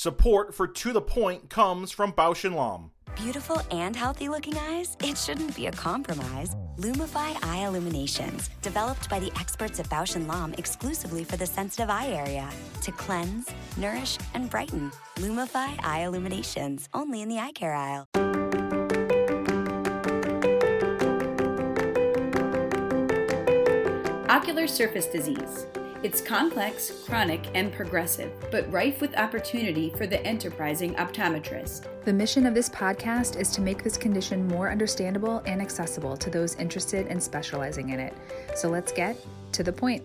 Support for To The Point comes from Bausch & Lomb. Beautiful and healthy looking eyes? It shouldn't be a compromise. Lumify Eye Illuminations, developed by the experts at Bausch & Lomb exclusively for the sensitive eye area. To cleanse, nourish, and brighten. Lumify Eye Illuminations, only in the eye care aisle. Ocular surface disease. It's complex, chronic, and progressive, but rife with opportunity for the enterprising optometrist. The mission of this podcast is to make this condition more understandable and accessible to those interested in specializing in it. So let's get to the point.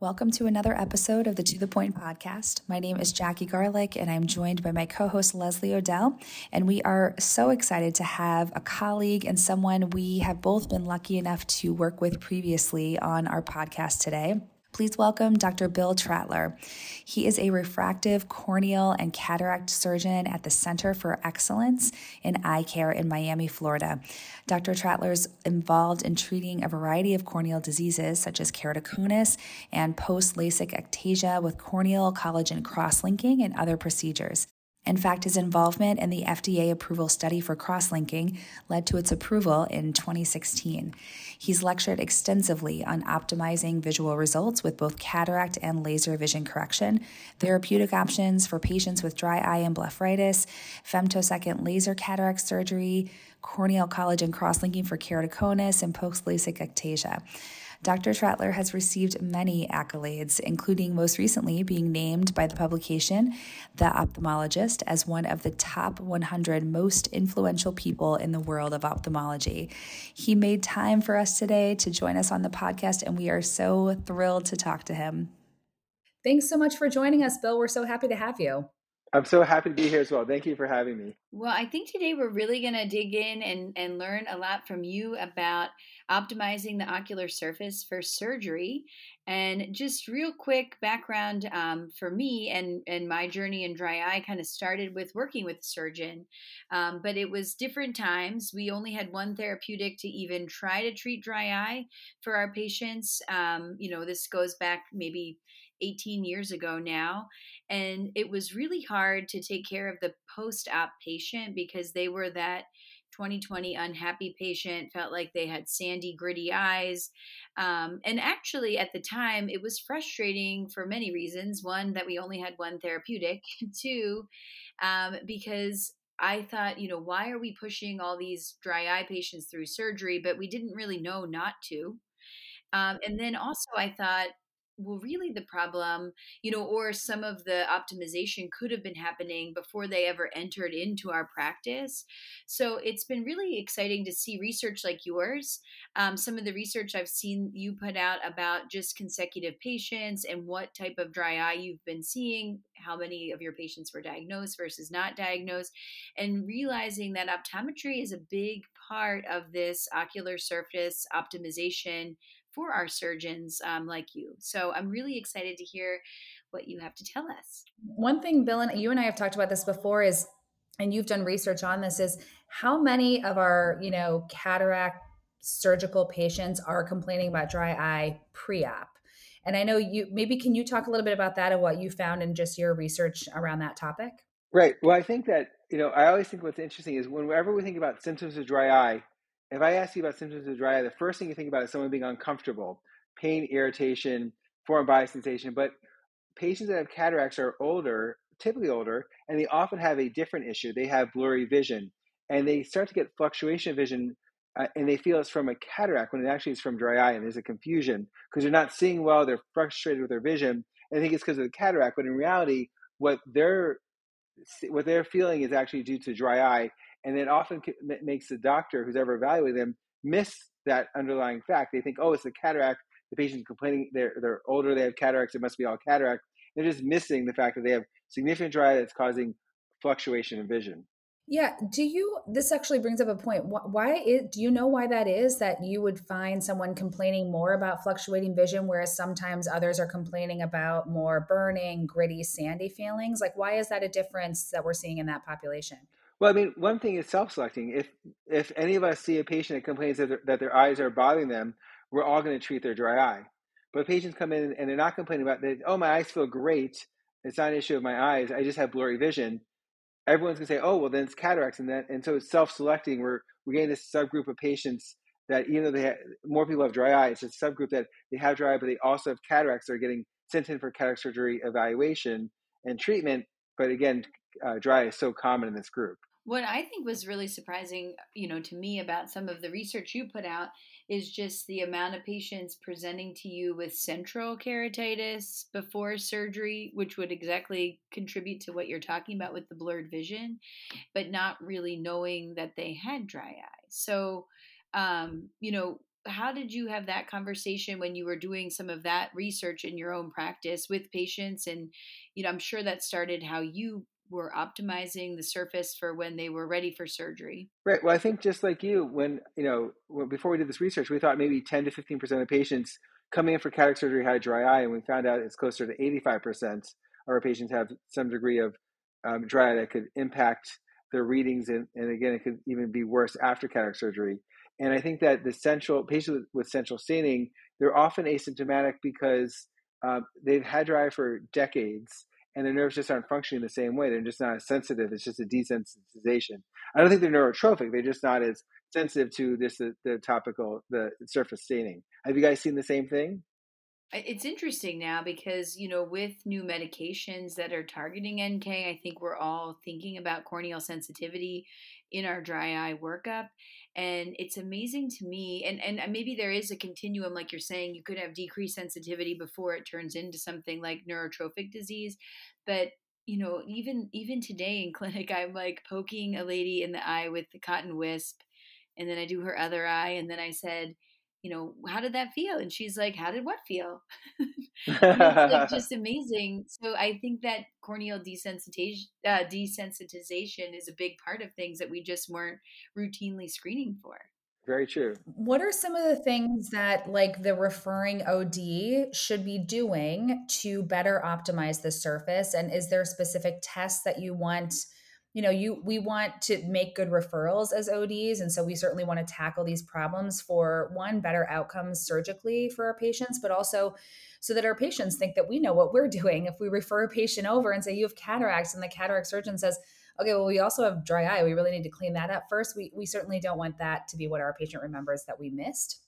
Welcome to another episode of the To the Point podcast. My name is Jackie Garlich, and I'm joined by my co host Leslie O'Dell. And we are so excited to have a colleague and someone we have both been lucky enough to work with previously on our podcast today. Please welcome Dr. Bill Trattler. He is a refractive, corneal, and cataract surgeon at the Center for Excellence in Eye Care in Miami, Florida. Dr. Trattler is involved in treating a variety of corneal diseases such as keratoconus and post LASIK ectasia with corneal collagen cross linking and other procedures. In fact, his involvement in the FDA approval study for cross linking led to its approval in 2016. He's lectured extensively on optimizing visual results with both cataract and laser vision correction, therapeutic options for patients with dry eye and blepharitis, femtosecond laser cataract surgery, corneal collagen cross linking for keratoconus, and post LASIK ectasia. Dr. Trattler has received many accolades, including most recently being named by the publication The Ophthalmologist as one of the top 100 most influential people in the world of ophthalmology. He made time for us today to join us on the podcast, and we are so thrilled to talk to him. Thanks so much for joining us, Bill. We're so happy to have you. I'm so happy to be here as well. Thank you for having me. Well, I think today we're really going to dig in and, and learn a lot from you about optimizing the ocular surface for surgery. And just real quick background um, for me and, and my journey in dry eye kind of started with working with a surgeon, um, but it was different times. We only had one therapeutic to even try to treat dry eye for our patients. Um, you know, this goes back maybe 18 years ago now. And it was really hard to take care of the post op patient because they were that 2020 unhappy patient, felt like they had sandy, gritty eyes. Um, and actually, at the time, it was frustrating for many reasons. One, that we only had one therapeutic. Two, um, because I thought, you know, why are we pushing all these dry eye patients through surgery? But we didn't really know not to. Um, and then also, I thought, well really the problem you know or some of the optimization could have been happening before they ever entered into our practice. So it's been really exciting to see research like yours um, some of the research i've seen you put out about just consecutive patients and what type of dry eye you've been seeing how many of your patients were diagnosed versus not diagnosed and realizing that optometry is a big part of this ocular surface optimization for our surgeons um, like you. So I'm really excited to hear what you have to tell us. One thing, Bill, and you and I have talked about this before is, and you've done research on this, is how many of our, you know, cataract surgical patients are complaining about dry eye pre-op? And I know you maybe can you talk a little bit about that and what you found in just your research around that topic? Right. Well, I think that, you know, I always think what's interesting is whenever we think about symptoms of dry eye, if I ask you about symptoms of dry eye, the first thing you think about is someone being uncomfortable, pain, irritation, foreign body sensation. But patients that have cataracts are older, typically older, and they often have a different issue. They have blurry vision, and they start to get fluctuation of vision, uh, and they feel it's from a cataract when it actually is from dry eye, and there's a confusion because they're not seeing well. They're frustrated with their vision, and they think it's because of the cataract. But in reality, what they're what they're feeling is actually due to dry eye and it often makes the doctor who's ever evaluated them miss that underlying fact. They think, oh, it's a cataract. The patient's complaining they're they're older, they have cataracts. It must be all cataract. They're just missing the fact that they have significant dry that's causing fluctuation in vision. Yeah. Do you? This actually brings up a point. Why is? Do you know why that is? That you would find someone complaining more about fluctuating vision, whereas sometimes others are complaining about more burning, gritty, sandy feelings. Like, why is that a difference that we're seeing in that population? Well, I mean, one thing is self-selecting. If if any of us see a patient that complains that, their, that their eyes are bothering them, we're all going to treat their dry eye. But patients come in and they're not complaining about that. Oh, my eyes feel great. it's not an issue of my eyes. I just have blurry vision. Everyone's gonna say, oh, well, then it's cataracts, and then and so it's self-selecting. We're we're getting this subgroup of patients that even though they have, more people have dry eye, it's a subgroup that they have dry eye, but they also have cataracts. They're getting sent in for cataract surgery evaluation and treatment. But again, uh, dry eye is so common in this group. What I think was really surprising, you know, to me about some of the research you put out is just the amount of patients presenting to you with central keratitis before surgery, which would exactly contribute to what you're talking about with the blurred vision, but not really knowing that they had dry eye. So, um, you know, how did you have that conversation when you were doing some of that research in your own practice with patients and you know i'm sure that started how you were optimizing the surface for when they were ready for surgery. Right. Well, I think just like you, when you know, before we did this research, we thought maybe 10 to 15 percent of patients coming in for cataract surgery had dry eye, and we found out it's closer to 85 percent of our patients have some degree of um, dry eye that could impact their readings, and, and again, it could even be worse after cataract surgery. And I think that the central patients with, with central staining, they're often asymptomatic because um, they've had dry eye for decades and their nerves just aren't functioning the same way. They're just not as sensitive. It's just a desensitization. I don't think they're neurotrophic. They're just not as sensitive to this the, the topical the surface staining. Have you guys seen the same thing? It's interesting now because, you know, with new medications that are targeting NK, I think we're all thinking about corneal sensitivity in our dry eye workup. And it's amazing to me, and, and uh, maybe there is a continuum, like you're saying, you could have decreased sensitivity before it turns into something like neurotrophic disease. But you know, even even today in clinic, I'm like poking a lady in the eye with the cotton wisp, and then I do her other eye, and then I said, you know, how did that feel? And she's like, how did what feel? it's like just amazing. So I think that corneal desensitization, uh, desensitization is a big part of things that we just weren't routinely screening for. Very true. What are some of the things that like the referring OD should be doing to better optimize the surface? And is there specific tests that you want? You know you we want to make good referrals as ods and so we certainly want to tackle these problems for one better outcomes surgically for our patients but also so that our patients think that we know what we're doing. If we refer a patient over and say you have cataracts and the cataract surgeon says okay well we also have dry eye. We really need to clean that up first. We, we certainly don't want that to be what our patient remembers that we missed.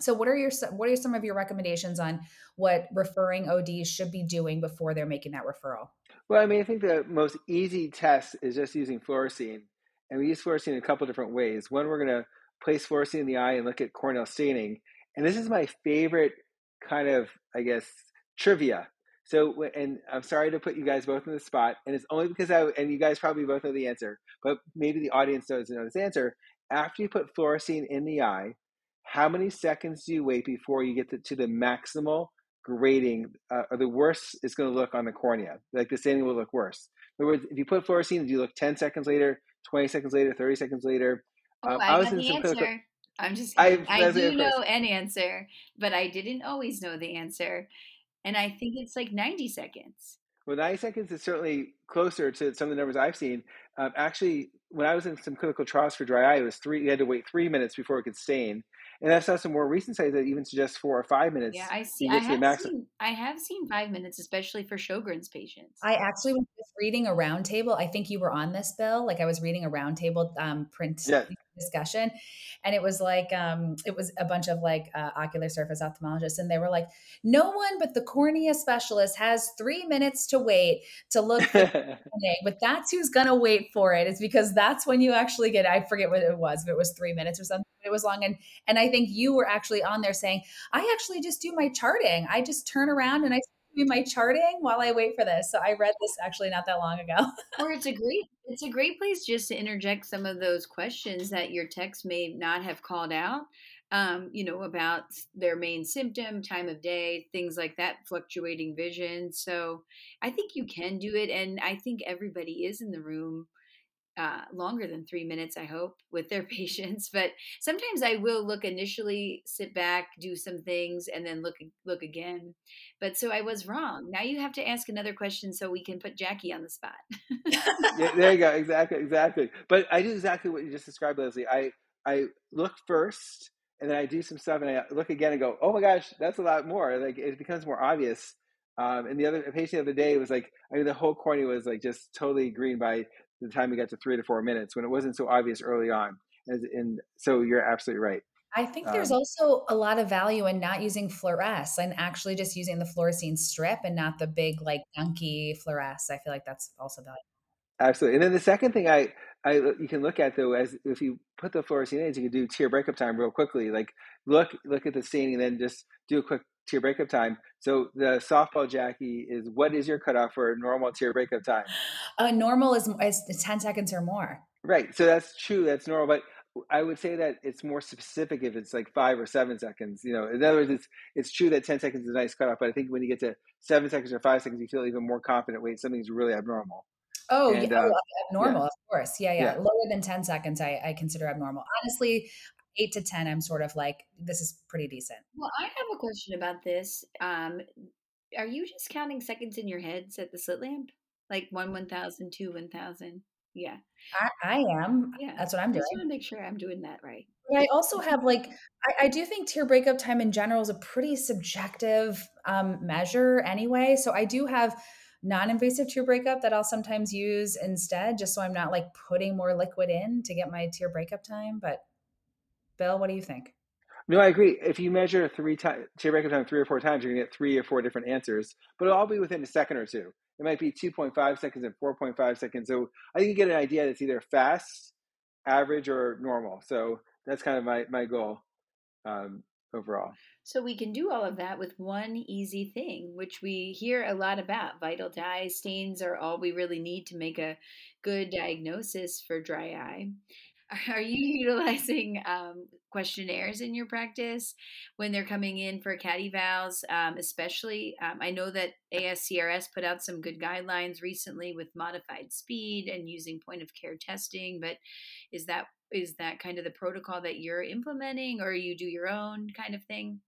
So what are your what are some of your recommendations on what referring ods should be doing before they're making that referral well, I mean, I think the most easy test is just using fluorescein. And we use fluorescein in a couple different ways. One, we're going to place fluorescein in the eye and look at corneal staining. And this is my favorite kind of, I guess, trivia. So, and I'm sorry to put you guys both in the spot, and it's only because I, and you guys probably both know the answer, but maybe the audience doesn't know this answer. After you put fluorescein in the eye, how many seconds do you wait before you get to, to the maximal grading, uh, or the worse it's going to look on the cornea. Like the staining will look worse. In other words, if you put fluorescein, do you look 10 seconds later, 20 seconds later, 30 seconds later? Oh, um, I, I was in the answer. Clinical... I'm just I, I do know an answer, but I didn't always know the answer. And I think it's like 90 seconds. Well, 90 seconds is certainly closer to some of the numbers I've seen. Um, actually, when I was in some clinical trials for dry eye, it was three. You had to wait three minutes before it could stain. And I've saw some more recent studies that even suggest four or five minutes. Yeah, I see. I have, seen, I have seen five minutes, especially for Sjogren's patients. I actually was reading a roundtable. I think you were on this, Bill. Like I was reading a roundtable um, print yeah. discussion, and it was like um, it was a bunch of like uh, ocular surface ophthalmologists, and they were like, "No one but the cornea specialist has three minutes to wait to look." but that's who's gonna wait for it. It's because that's when you actually get. I forget what it was, but it was three minutes or something it was long and and i think you were actually on there saying i actually just do my charting i just turn around and i do my charting while i wait for this so i read this actually not that long ago or it's a great it's a great place just to interject some of those questions that your text may not have called out um, you know, about their main symptom, time of day, things like that, fluctuating vision. So I think you can do it. And I think everybody is in the room uh, longer than three minutes, I hope, with their patients. But sometimes I will look initially, sit back, do some things, and then look look again. But so I was wrong. Now you have to ask another question so we can put Jackie on the spot. yeah, there you go. Exactly, exactly. But I do exactly what you just described, Leslie. I I look first, and then I do some stuff, and I look again and go, "Oh my gosh, that's a lot more." Like it becomes more obvious Um, and the other patient the other day was like, I mean, the whole cornea was like just totally green by the time we got to three to four minutes when it wasn't so obvious early on. And, and so you're absolutely right. I think there's um, also a lot of value in not using Fluress and actually just using the fluorescein strip and not the big like gunky Fluress. I feel like that's also valuable. Absolutely. And then the second thing I, I you can look at though, as if you put the fluorescein in, you can do tear breakup time real quickly. Like look look at the staining, and then just do a quick tear breakup time. So the softball Jackie is what is your cutoff for normal tear breakup time? Uh, normal is, is ten seconds or more. Right. So that's true. That's normal. But I would say that it's more specific if it's like five or seven seconds. You know, in other words, it's it's true that ten seconds is a nice cutoff, but I think when you get to seven seconds or five seconds, you feel even more confident. Wait, something's really abnormal. Oh, and, yeah, uh, abnormal, yeah. of course. Yeah, yeah, yeah, Lower than ten seconds, I, I consider abnormal. Honestly, eight to ten, I'm sort of like this is pretty decent. Well, I have a question about this. Um, are you just counting seconds in your heads at the slit lamp, like one one thousand, two one thousand? Yeah. I, I am. Yeah. That's what I'm doing. I just want to make sure I'm doing that right. I also have like I, I, do think tear breakup time in general is a pretty subjective um, measure anyway. So I do have non-invasive tear breakup that I'll sometimes use instead, just so I'm not like putting more liquid in to get my tear breakup time. But Bill, what do you think? No, I agree. If you measure three times tear breakup time three or four times, you're gonna get three or four different answers, but it'll all be within a second or two. It might be 2.5 seconds and 4.5 seconds. So I think you get an idea that's either fast, average, or normal. So that's kind of my, my goal um, overall. So we can do all of that with one easy thing, which we hear a lot about. Vital dye stains are all we really need to make a good diagnosis for dry eye. Are you utilizing um, questionnaires in your practice when they're coming in for CADI evals? Um, especially, um, I know that ASCRS put out some good guidelines recently with modified speed and using point of care testing. But is that is that kind of the protocol that you're implementing, or you do your own kind of thing?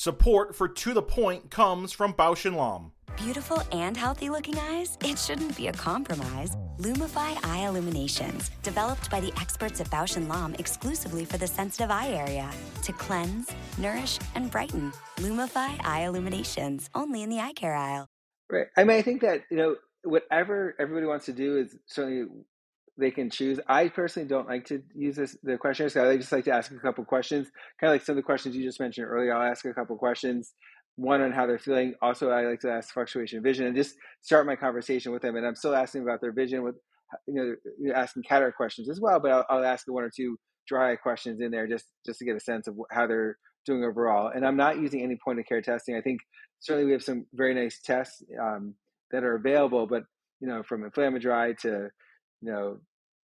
Support for To the Point comes from Bausch & Lomb. Beautiful and healthy looking eyes? It shouldn't be a compromise. Lumify Eye Illuminations, developed by the experts at Bausch & Lomb exclusively for the sensitive eye area. To cleanse, nourish, and brighten. Lumify Eye Illuminations, only in the eye care aisle. Right. I mean, I think that, you know, whatever everybody wants to do is certainly they can choose. I personally don't like to use this the questionnaires. I just like to ask a couple questions, kind of like some of the questions you just mentioned earlier. I'll ask a couple questions, one on how they're feeling. Also, I like to ask fluctuation vision and just start my conversation with them. And I'm still asking about their vision with, you know, asking cataract questions as well. But I'll, I'll ask one or two dry questions in there just just to get a sense of how they're doing overall. And I'm not using any point of care testing. I think certainly we have some very nice tests um, that are available, but you know, from inflammatory to you know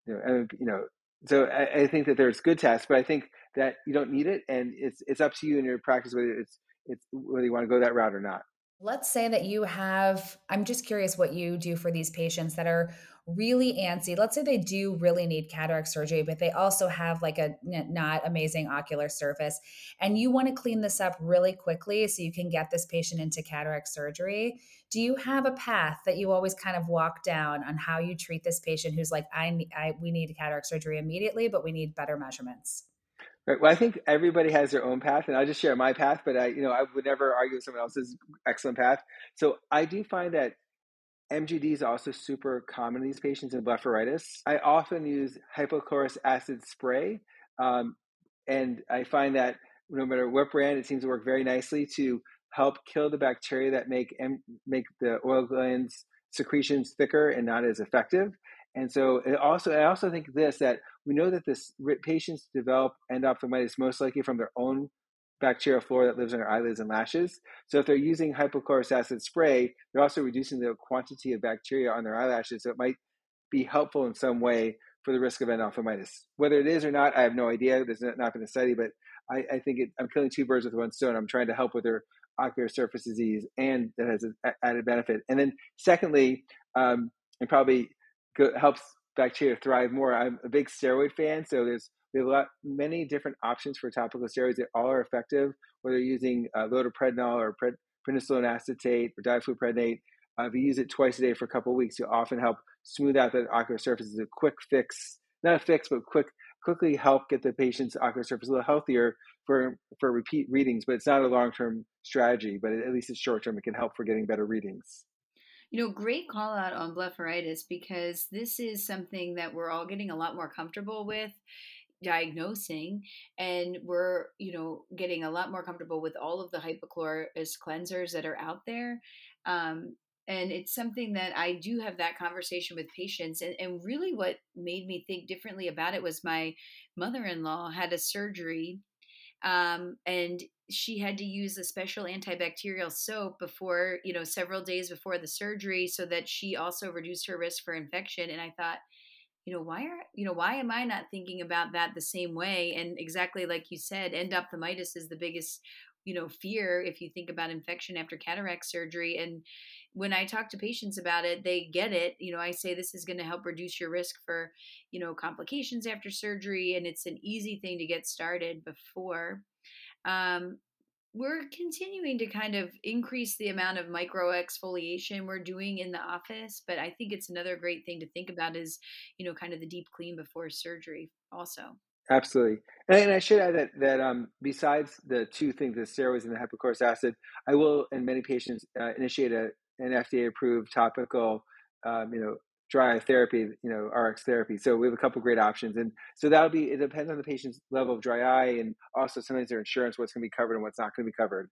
you know, and, you know, so I, I, think that there's good tests, but I think that you don't need it, and it's it's up to you in your practice whether it's it's whether you want to go that route or not. Let's say that you have. I'm just curious what you do for these patients that are really antsy. Let's say they do really need cataract surgery, but they also have like a not amazing ocular surface, and you want to clean this up really quickly so you can get this patient into cataract surgery. Do you have a path that you always kind of walk down on how you treat this patient who's like, I, I we need cataract surgery immediately, but we need better measurements? Right. Well, I think everybody has their own path, and I'll just share my path. But I, you know, I would never argue with someone else's excellent path. So I do find that MGD is also super common in these patients in blepharitis. I often use hypochlorous acid spray, um, and I find that no matter what brand, it seems to work very nicely to help kill the bacteria that make make the oil glands secretions thicker and not as effective. And so, it also, I also think this that we know that this patients develop endophthalmitis most likely from their own bacterial flora that lives on their eyelids and lashes. So if they're using hypochlorous acid spray, they're also reducing the quantity of bacteria on their eyelashes. So it might be helpful in some way for the risk of endophthalmitis. Whether it is or not, I have no idea. There's not been a study, but I, I think it, I'm killing two birds with one stone. I'm trying to help with their ocular surface disease, and that has an added benefit. And then secondly, um, it probably helps bacteria thrive more. I'm a big steroid fan, so there's we have a lot, many different options for topical steroids that all are effective, whether using uh, loteprednol or pred, prednisolone acetate or difluprednate. Uh, if you use it twice a day for a couple weeks, you'll often help smooth out the ocular surface. It's a quick fix, not a fix, but quick, quickly help get the patient's ocular surface a little healthier for for repeat readings, but it's not a long term strategy. But at least it's short term. It can help for getting better readings. You know, great call out on blepharitis because this is something that we're all getting a lot more comfortable with diagnosing and we're you know getting a lot more comfortable with all of the hypochlorous cleansers that are out there. Um, and it's something that i do have that conversation with patients and, and really what made me think differently about it was my mother-in-law had a surgery um, and she had to use a special antibacterial soap before you know several days before the surgery so that she also reduced her risk for infection and i thought you know why are you know why am i not thinking about that the same way? And exactly like you said endophthalmitis is the biggest you know fear if you think about infection after cataract surgery and when i talk to patients about it they get it you know i say this is going to help reduce your risk for you know complications after surgery and it's an easy thing to get started before. Um, we're continuing to kind of increase the amount of micro exfoliation we're doing in the office but i think it's another great thing to think about is you know kind of the deep clean before surgery also. Absolutely and, i should add that that um, besides the two things the steroids and the hypochlorous acid i will in many patients uh, initiate a, an fda approved topical um, you know dry eye therapy, you know, RX therapy. So we have a couple great options. And so that'll be, it depends on the patient's level of dry eye and also sometimes their insurance, what's going to be covered and what's not going to be covered.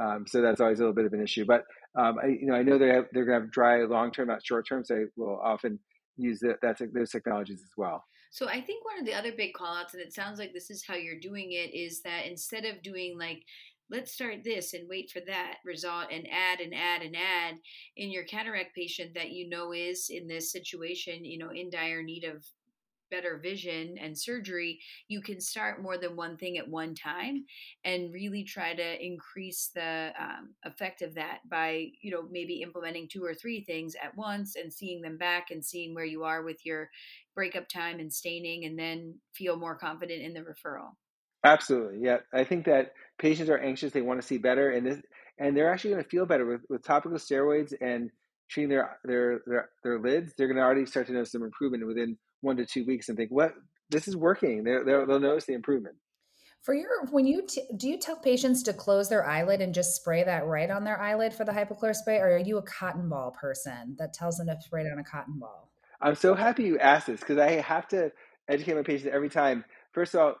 Um, so that's always a little bit of an issue. But, um, I, you know, I know they have, they're going to have dry long-term, not short-term. So will often use the, that's, those technologies as well. So I think one of the other big callouts, and it sounds like this is how you're doing it, is that instead of doing like let's start this and wait for that result and add and add and add in your cataract patient that you know is in this situation, you know, in dire need of better vision and surgery, you can start more than one thing at one time and really try to increase the um, effect of that by, you know, maybe implementing two or three things at once and seeing them back and seeing where you are with your breakup time and staining and then feel more confident in the referral. Absolutely. Yeah. I think that patients are anxious, they want to see better and this and they're actually going to feel better with, with topical steroids and treating their, their their their lids, they're going to already start to notice some improvement within one to two weeks and think, what this is working. They're, they'll they'll notice the improvement. For your, when you t- do you tell patients to close their eyelid and just spray that right on their eyelid for the hypochlorous spray, or are you a cotton ball person that tells them to spray it on a cotton ball? I'm so happy you asked this because I have to educate my patients every time. First of all,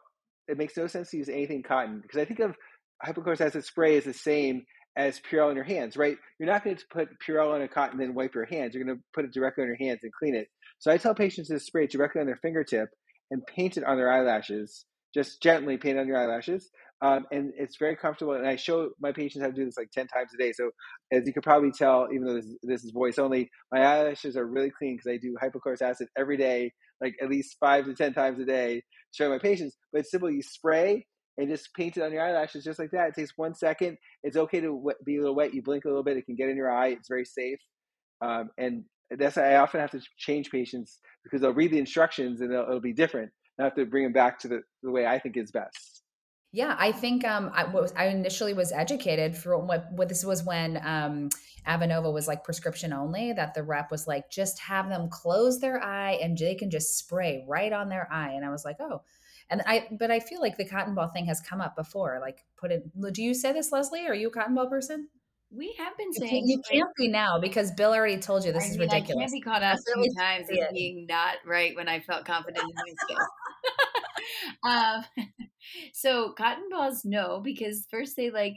it makes no sense to use anything cotton because I think of hypochlorous acid spray is the same as Purell on your hands, right? You're not going to put Purell on a cotton and then wipe your hands. You're going to put it directly on your hands and clean it. So I tell patients to spray it directly on their fingertip and paint it on their eyelashes. Just gently paint on your eyelashes. Um, and it's very comfortable. And I show my patients how to do this like 10 times a day. So as you can probably tell, even though this, this is voice only, my eyelashes are really clean because I do hypochlorous acid every day, like at least five to 10 times a day, showing my patients. But it's simple. You spray and just paint it on your eyelashes just like that. It takes one second. It's okay to be a little wet. You blink a little bit, it can get in your eye. It's very safe. Um, and that's I often have to change patients because they'll read the instructions and it'll, it'll be different. I have to bring them back to the, the way I think is best. Yeah, I think um, I, was, I initially was educated for what, what this was when um, Avenova was like prescription only. That the rep was like, just have them close their eye and they can just spray right on their eye. And I was like, oh, and I, but I feel like the cotton ball thing has come up before. Like, put it. Do you say this, Leslie? Are you a cotton ball person? We have been saying you can't, you can't be now because Bill already told you this I is mean, ridiculous. I can't be caught out two times as being not right when I felt confident in myself. um, so cotton balls, no, because first they like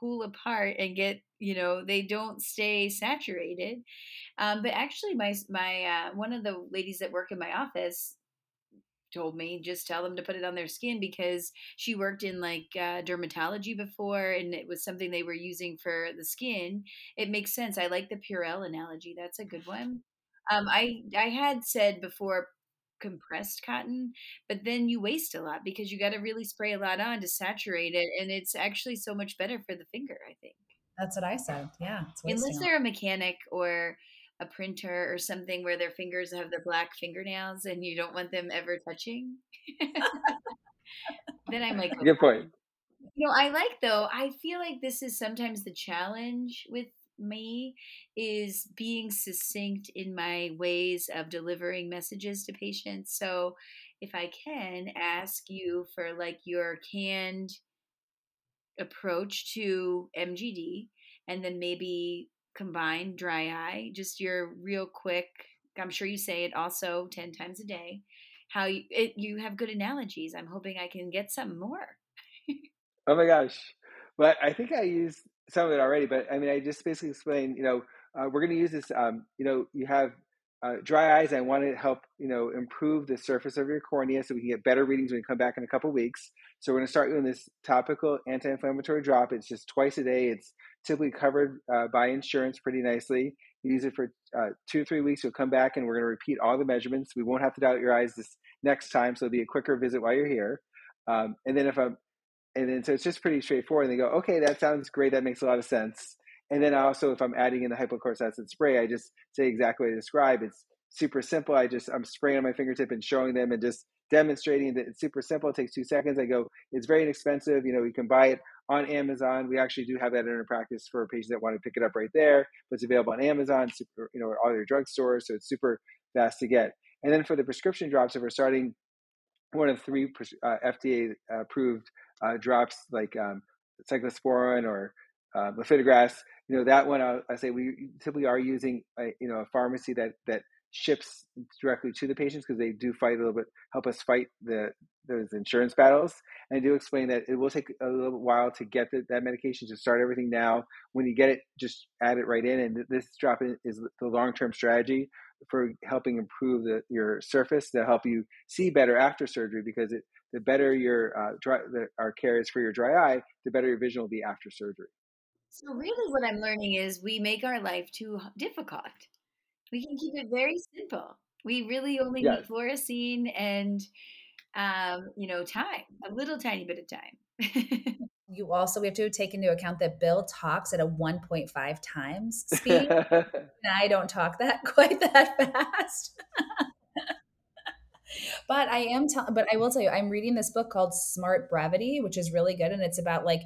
pull apart and get you know they don't stay saturated. Um, but actually, my my uh, one of the ladies that work in my office told me just tell them to put it on their skin because she worked in like uh, dermatology before and it was something they were using for the skin. It makes sense. I like the purell analogy. That's a good one. Um, i i had said before compressed cotton but then you waste a lot because you got to really spray a lot on to saturate it and it's actually so much better for the finger i think that's what i said yeah unless they're a mechanic or a printer or something where their fingers have the black fingernails and you don't want them ever touching. then I'm like, good point. You know, I like though. I feel like this is sometimes the challenge with me is being succinct in my ways of delivering messages to patients. So, if I can ask you for like your canned approach to MGD and then maybe combine dry eye, just your real quick, I'm sure you say it also 10 times a day, how you, it, you have good analogies. I'm hoping I can get some more. oh my gosh. But I think I used some of it already, but I mean, I just basically explained, you know, uh, we're going to use this, um, you know, you have uh, dry eyes. I want to help, you know, improve the surface of your cornea so we can get better readings when we come back in a couple weeks. So we're going to start doing this topical anti-inflammatory drop. It's just twice a day. It's typically covered uh, by insurance pretty nicely. You use it for uh, two or three weeks. You'll come back and we're going to repeat all the measurements. We won't have to doubt your eyes this next time, so it'll be a quicker visit while you're here. Um, and then if I'm, and then so it's just pretty straightforward. And they go, okay, that sounds great. That makes a lot of sense. And then also, if I'm adding in the hypochlorous acid spray, I just say exactly what I describe. It's super simple. I just I'm spraying on my fingertip and showing them and just demonstrating that it's super simple. It takes two seconds. I go, it's very inexpensive. You know, you can buy it on Amazon. We actually do have that in our practice for patients that want to pick it up right there, but it's available on Amazon, super, you know, all your drugstores. So it's super fast to get. And then for the prescription drops, if we're starting one of three uh, FDA approved uh, drops like um, cyclosporin or uh, lifitegrast, you know that one I, I say we typically are using a, you know a pharmacy that that ships directly to the patients because they do fight a little bit, help us fight the those insurance battles. And I do explain that it will take a little while to get the, that medication to start everything now. When you get it, just add it right in. And this drop in is the long term strategy for helping improve the, your surface to help you see better after surgery because it, the better your uh, dry, the, our care is for your dry eye, the better your vision will be after surgery. So really what I'm learning is we make our life too difficult. We can keep it very simple. We really only yes. need fluorescein and um, you know, time, a little tiny bit of time. you also we have to take into account that Bill talks at a 1.5 times speed. and I don't talk that quite that fast. But I am telling, but I will tell you, I'm reading this book called Smart Brevity, which is really good. And it's about like,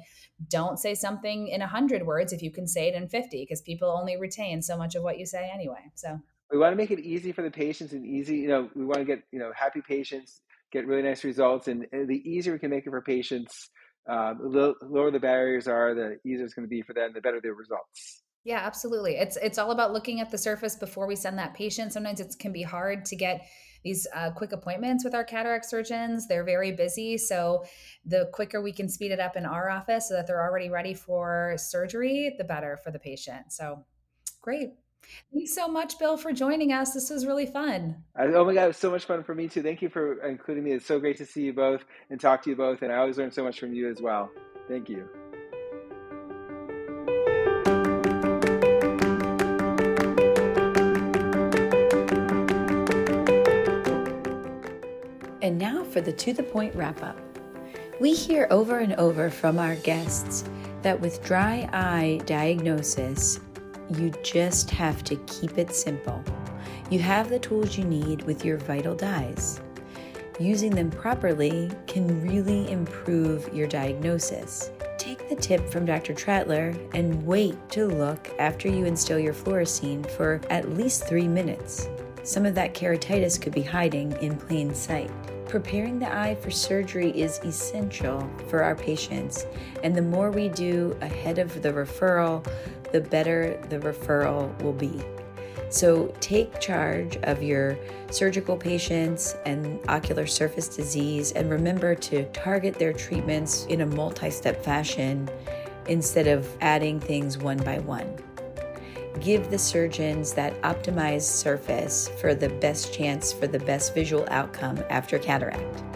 don't say something in a hundred words if you can say it in 50, because people only retain so much of what you say anyway. So we want to make it easy for the patients and easy, you know, we want to get, you know, happy patients, get really nice results. And the easier we can make it for patients, um, the lower the barriers are, the easier it's going to be for them, the better their results. Yeah, absolutely. It's it's all about looking at the surface before we send that patient. Sometimes it can be hard to get these uh, quick appointments with our cataract surgeons. They're very busy. So the quicker we can speed it up in our office so that they're already ready for surgery, the better for the patient. So great. Thanks so much, Bill, for joining us. This was really fun. Oh my God, it was so much fun for me too. Thank you for including me. It's so great to see you both and talk to you both. And I always learn so much from you as well. Thank you. And now for the to the point wrap up. We hear over and over from our guests that with dry eye diagnosis, you just have to keep it simple. You have the tools you need with your vital dyes. Using them properly can really improve your diagnosis. Take the tip from Dr. Trattler and wait to look after you instill your fluorescein for at least three minutes. Some of that keratitis could be hiding in plain sight. Preparing the eye for surgery is essential for our patients, and the more we do ahead of the referral, the better the referral will be. So take charge of your surgical patients and ocular surface disease, and remember to target their treatments in a multi step fashion instead of adding things one by one give the surgeons that optimized surface for the best chance for the best visual outcome after cataract.